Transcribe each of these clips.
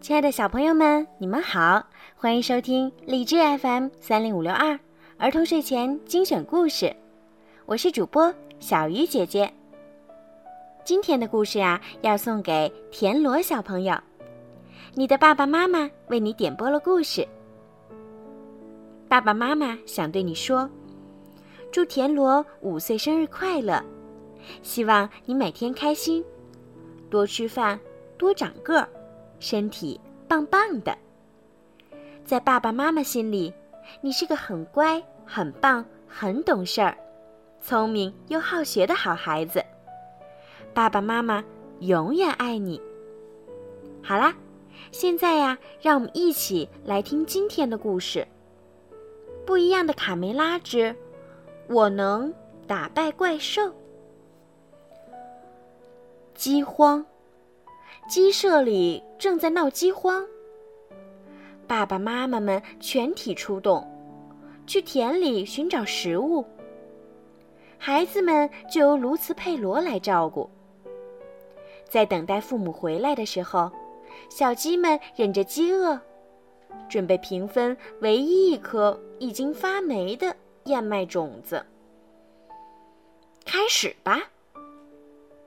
亲爱的小朋友们，你们好，欢迎收听荔枝 FM 三零五六二儿童睡前精选故事，我是主播小鱼姐姐。今天的故事呀，要送给田螺小朋友，你的爸爸妈妈为你点播了故事。爸爸妈妈想对你说，祝田螺五岁生日快乐，希望你每天开心，多吃饭，多长个儿。身体棒棒的，在爸爸妈妈心里，你是个很乖、很棒、很懂事儿、聪明又好学的好孩子。爸爸妈妈永远爱你。好啦，现在呀，让我们一起来听今天的故事。不一样的卡梅拉之，我能打败怪兽。饥荒。鸡舍里正在闹饥荒，爸爸妈妈们全体出动，去田里寻找食物。孩子们就由卢茨佩罗来照顾。在等待父母回来的时候，小鸡们忍着饥饿，准备平分唯一一颗已经发霉的燕麦种子。开始吧！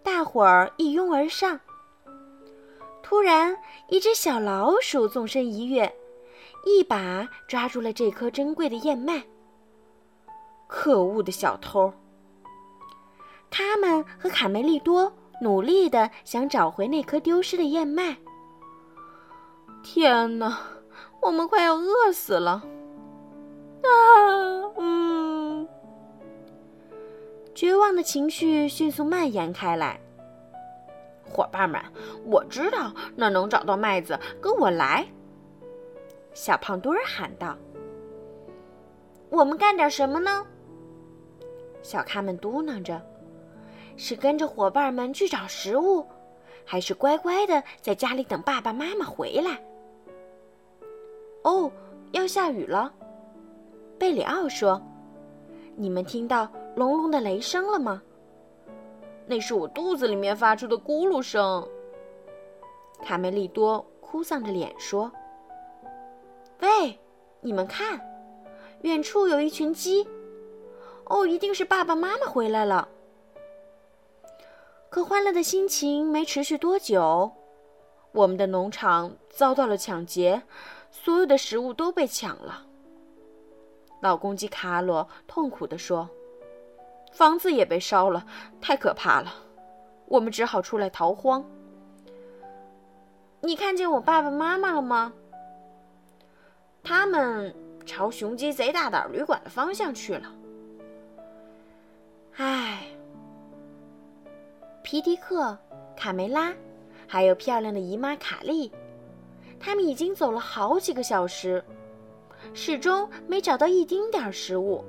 大伙儿一拥而上。突然，一只小老鼠纵身一跃，一把抓住了这颗珍贵的燕麦。可恶的小偷！他们和卡梅利多努力的想找回那颗丢失的燕麦。天哪，我们快要饿死了！啊，嗯，绝望的情绪迅速蔓延开来。伙伴们，我知道那能找到麦子，跟我来。”小胖墩儿喊道。“我们干点什么呢？”小咖们嘟囔着，“是跟着伙伴们去找食物，还是乖乖的在家里等爸爸妈妈回来？”哦，要下雨了，贝里奥说：“你们听到隆隆的雷声了吗？”那是我肚子里面发出的咕噜声。卡梅利多哭丧着脸说：“喂，你们看，远处有一群鸡。哦，一定是爸爸妈妈回来了。”可欢乐的心情没持续多久，我们的农场遭到了抢劫，所有的食物都被抢了。老公鸡卡罗痛苦地说。房子也被烧了，太可怕了！我们只好出来逃荒。你看见我爸爸妈妈了吗？他们朝雄鸡贼大胆旅馆的方向去了。唉，皮迪克、卡梅拉，还有漂亮的姨妈卡莉，他们已经走了好几个小时，始终没找到一丁点儿食物。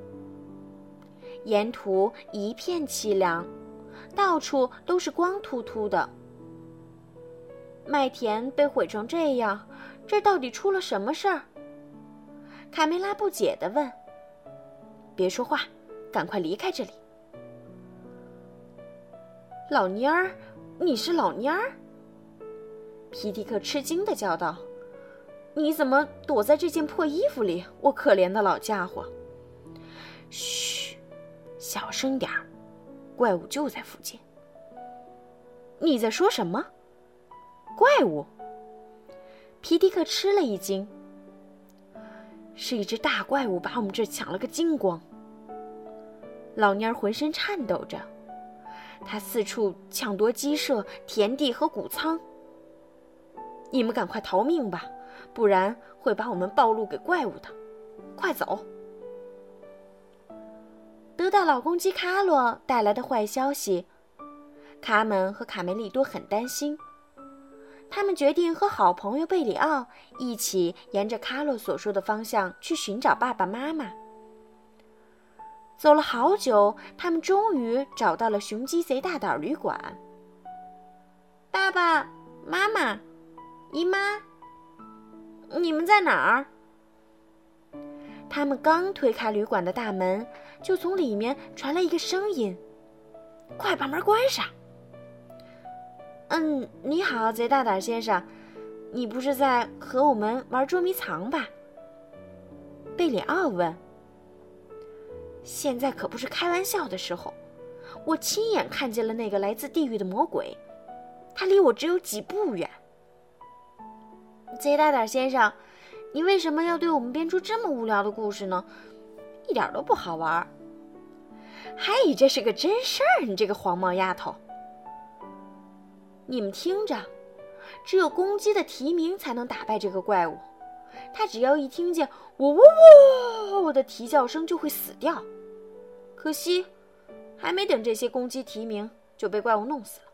沿途一片凄凉，到处都是光秃秃的。麦田被毁成这样，这到底出了什么事儿？卡梅拉不解地问。“别说话，赶快离开这里。”老蔫儿，你是老蔫儿？皮迪克吃惊地叫道：“你怎么躲在这件破衣服里？我可怜的老家伙！”嘘。小声点儿，怪物就在附近。你在说什么？怪物？皮迪克吃了一惊。是一只大怪物把我们这抢了个精光。老蔫儿浑身颤抖着，他四处抢夺鸡舍、田地和谷仓。你们赶快逃命吧，不然会把我们暴露给怪物的。快走！得到老公鸡卡洛带来的坏消息，卡门和卡梅利多很担心。他们决定和好朋友贝里奥一起沿着卡洛所说的方向去寻找爸爸妈妈。走了好久，他们终于找到了雄鸡贼大胆旅馆。爸爸妈妈、姨妈、你们在哪儿？”他们刚推开旅馆的大门，就从里面传来一个声音：“快把门关上！”“嗯，你好，贼大胆先生，你不是在和我们玩捉迷藏吧？”贝里奥问。“现在可不是开玩笑的时候，我亲眼看见了那个来自地狱的魔鬼，他离我只有几步远。”贼大胆先生。你为什么要对我们编出这么无聊的故事呢？一点都不好玩。还以这是个真事儿，你这个黄毛丫头！你们听着，只有公鸡的啼鸣才能打败这个怪物。它只要一听见“喔喔喔”的啼叫声，就会死掉。可惜，还没等这些公鸡啼鸣，就被怪物弄死了。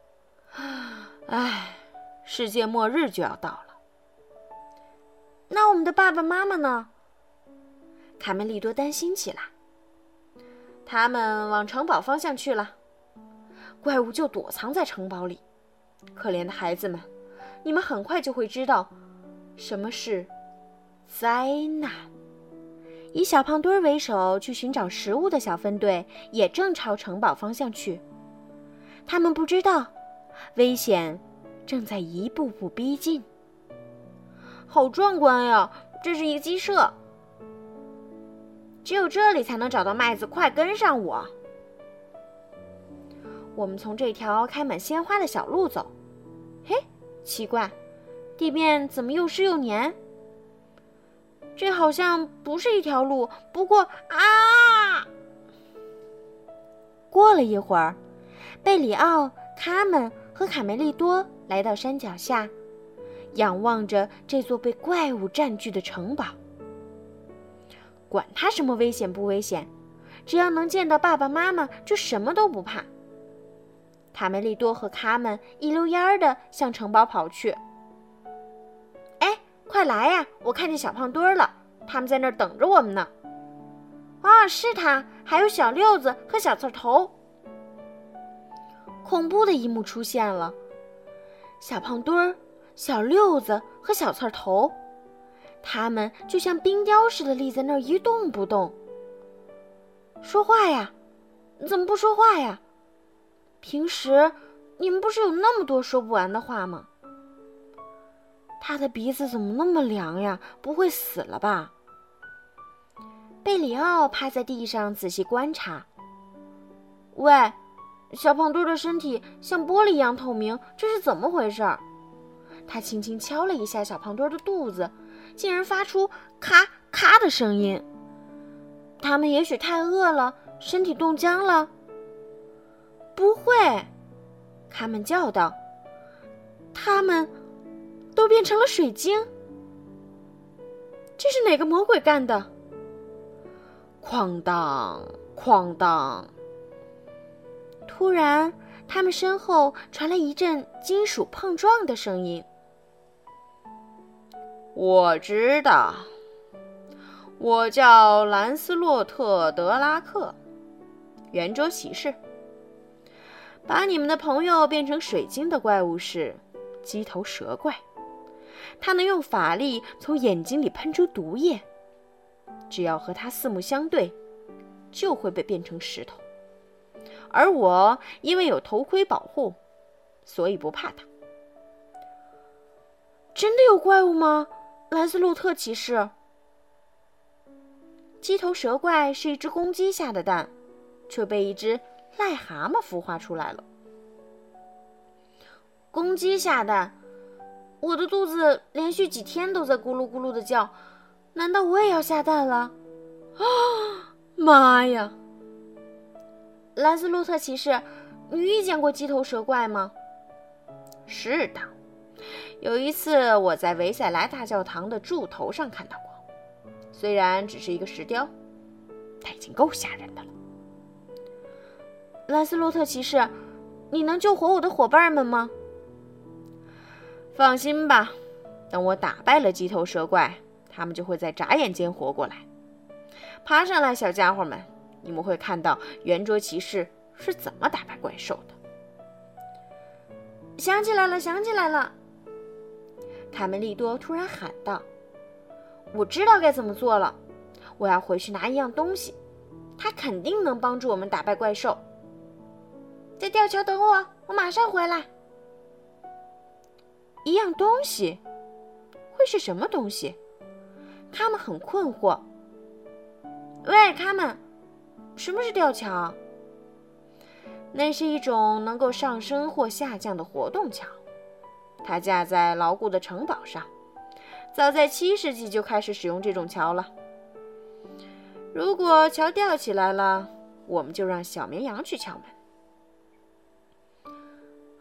唉，世界末日就要到了。我们的爸爸妈妈呢？卡梅利多担心起来。他们往城堡方向去了，怪物就躲藏在城堡里。可怜的孩子们，你们很快就会知道什么是灾难。以小胖墩为首去寻找食物的小分队也正朝城堡方向去。他们不知道，危险正在一步步逼近。好壮观呀！这是一个鸡舍，只有这里才能找到麦子。快跟上我！我们从这条开满鲜花的小路走。嘿，奇怪，地面怎么又湿又黏？这好像不是一条路。不过啊！过了一会儿，贝里奥、卡门和卡梅利多来到山脚下。仰望着这座被怪物占据的城堡，管他什么危险不危险，只要能见到爸爸妈妈，就什么都不怕。卡梅利多和卡门一溜烟儿的向城堡跑去。哎，快来呀！我看见小胖墩儿了，他们在那儿等着我们呢。啊，是他，还有小六子和小刺头。恐怖的一幕出现了，小胖墩儿。小六子和小刺头，他们就像冰雕似的立在那儿一动不动。说话呀？怎么不说话呀？平时你们不是有那么多说不完的话吗？他的鼻子怎么那么凉呀？不会死了吧？贝里奥趴在地上仔细观察。喂，小胖墩的身体像玻璃一样透明，这是怎么回事儿？他轻轻敲了一下小胖墩的肚子，竟然发出咔咔的声音。他们也许太饿了，身体冻僵了。不会，他们叫道：“他们都变成了水晶。”这是哪个魔鬼干的？哐当哐当！突然，他们身后传来一阵金属碰撞的声音。我知道，我叫兰斯洛特·德拉克，圆桌骑士。把你们的朋友变成水晶的怪物是鸡头蛇怪，它能用法力从眼睛里喷出毒液，只要和它四目相对，就会被变成石头。而我因为有头盔保护，所以不怕它。真的有怪物吗？兰斯洛特骑士，鸡头蛇怪是一只公鸡下的蛋，却被一只癞蛤蟆孵化出来了。公鸡下蛋，我的肚子连续几天都在咕噜咕噜的叫，难道我也要下蛋了？啊，妈呀！兰斯洛特骑士，你遇见过鸡头蛇怪吗？是的。有一次，我在维塞莱大教堂的柱头上看到过，虽然只是一个石雕，它已经够吓人的了。兰斯洛特骑士，你能救活我的伙伴们吗？放心吧，等我打败了鸡头蛇怪，他们就会在眨眼间活过来。爬上来，小家伙们，你们会看到圆桌骑士是怎么打败怪兽的。想起来了，想起来了。卡梅利多突然喊道：“我知道该怎么做了。我要回去拿一样东西，它肯定能帮助我们打败怪兽。在吊桥等我，我马上回来。一样东西，会是什么东西？他们很困惑。喂，他们，什么是吊桥？那是一种能够上升或下降的活动桥，它架在牢固的城堡上。早在七世纪就开始使用这种桥了。如果桥吊起来了，我们就让小绵羊去敲门。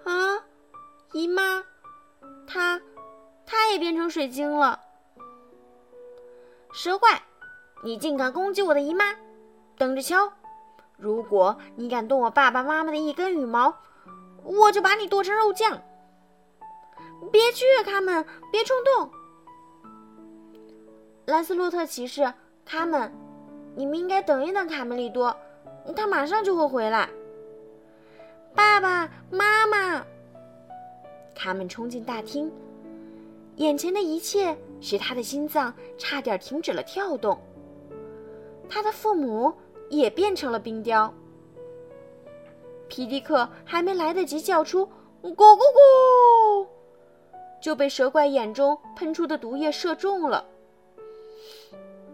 啊，姨妈，它，它也变成水晶了。蛇怪，你竟敢攻击我的姨妈！等着瞧，如果你敢动我爸爸妈妈的一根羽毛，我就把你剁成肉酱。别去，他们，别冲动。兰斯洛特骑士，他们。你们应该等一等卡梅利多，他马上就会回来。爸爸妈妈，他们冲进大厅，眼前的一切使他的心脏差点停止了跳动。他的父母也变成了冰雕。皮迪克还没来得及叫出“咕咕咕”，就被蛇怪眼中喷出的毒液射中了。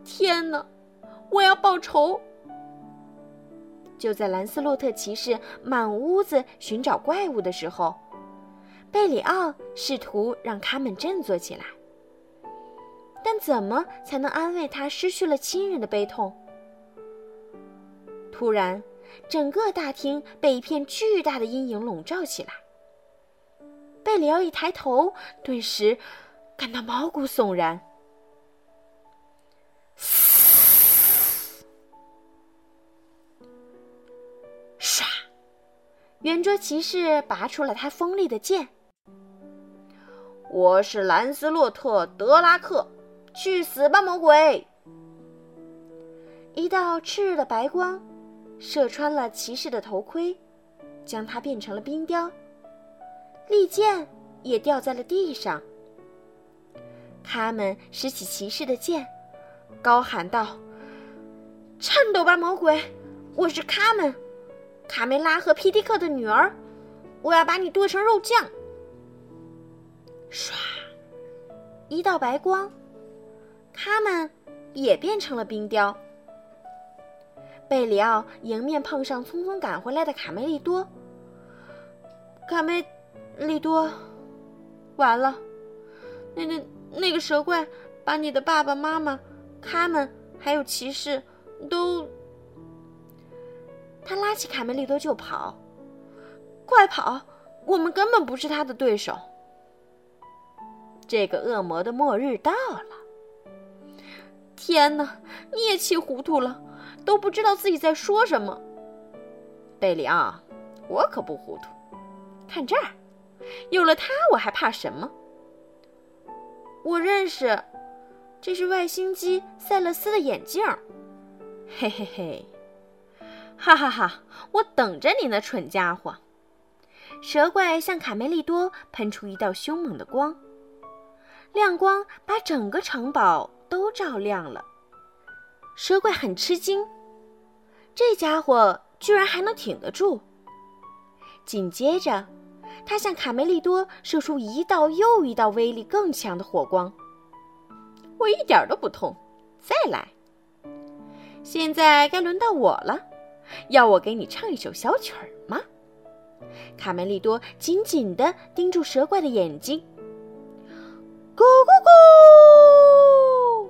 天哪！我要报仇！就在兰斯洛特骑士满屋子寻找怪物的时候，贝里奥试图让他们振作起来。但怎么才能安慰他失去了亲人的悲痛？突然，整个大厅被一片巨大的阴影笼罩起来。贝里奥一抬头，顿时感到毛骨悚然。唰圆桌骑士拔出了他锋利的剑。我是兰斯洛特·德拉克，去死吧，魔鬼！一道炽热的白光射穿了骑士的头盔，将他变成了冰雕。利剑也掉在了地上。他们拾起骑士的剑，高喊道：“颤抖吧，魔鬼！我是他们。”卡梅拉和皮迪克的女儿，我要把你剁成肉酱！唰，一道白光，他们也变成了冰雕。贝里奥迎面碰上匆匆赶回来的卡梅利多。卡梅利多，完了！那那那个蛇怪把你的爸爸妈妈、他们还有骑士都……他拉起卡梅利多就跑，快跑！我们根本不是他的对手。这个恶魔的末日到了！天哪，你也气糊涂了，都不知道自己在说什么。贝里奥，我可不糊涂。看这儿，有了它，我还怕什么？我认识，这是外星机塞勒斯的眼镜。嘿嘿嘿。哈哈哈！我等着你呢，蠢家伙！蛇怪向卡梅利多喷出一道凶猛的光，亮光把整个城堡都照亮了。蛇怪很吃惊，这家伙居然还能挺得住。紧接着，他向卡梅利多射出一道又一道威力更强的火光。我一点都不痛，再来！现在该轮到我了。要我给你唱一首小曲儿吗？卡梅利多紧紧地盯住蛇怪的眼睛。咕咕咕！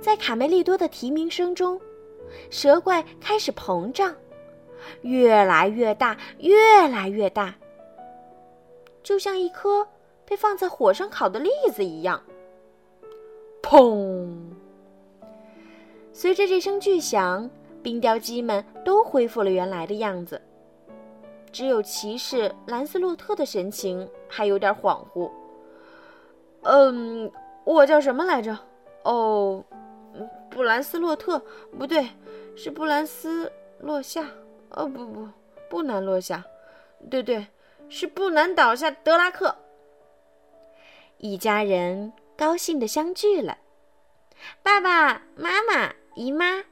在卡梅利多的提名声中，蛇怪开始膨胀，越来越大，越来越大，就像一颗被放在火上烤的栗子一样。砰！随着这声巨响。冰雕鸡们都恢复了原来的样子，只有骑士兰斯洛特的神情还有点恍惚。嗯，我叫什么来着？哦，布兰斯洛特，不对，是布兰斯洛夏。哦，不不，不难落下。对对，是不难倒下。德拉克一家人高兴的相聚了。爸爸妈妈、姨妈，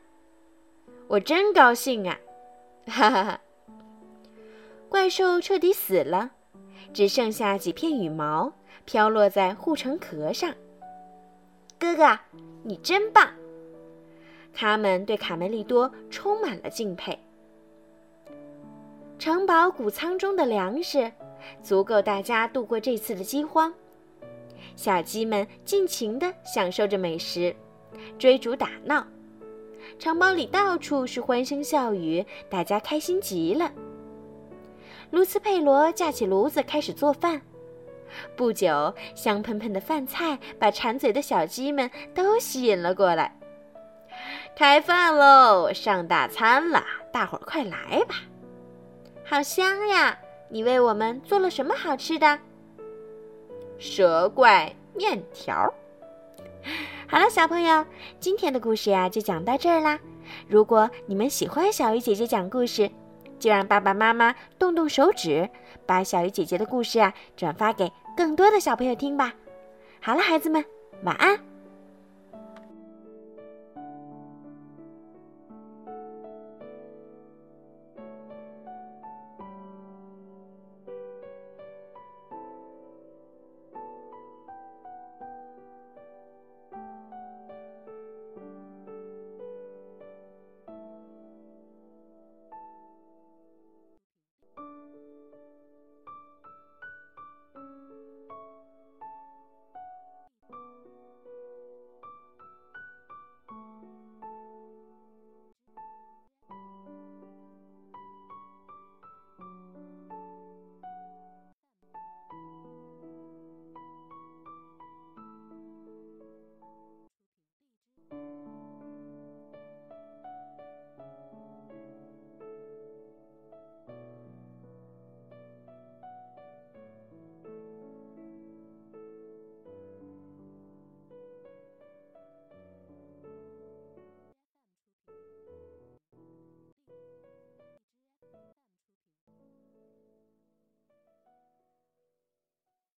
我真高兴啊！哈哈哈。怪兽彻底死了，只剩下几片羽毛飘落在护城壳上。哥哥，你真棒！他们对卡梅利多充满了敬佩。城堡谷仓中的粮食足够大家度过这次的饥荒。小鸡们尽情地享受着美食，追逐打闹。城堡里到处是欢声笑语，大家开心极了。卢斯佩罗架起炉子开始做饭。不久，香喷喷的饭菜把馋嘴的小鸡们都吸引了过来。开饭喽！上大餐了，大伙儿快来吧！好香呀！你为我们做了什么好吃的？蛇怪面条。好了，小朋友，今天的故事呀就讲到这儿啦。如果你们喜欢小鱼姐姐讲故事，就让爸爸妈妈动动手指，把小鱼姐姐的故事啊转发给更多的小朋友听吧。好了，孩子们，晚安。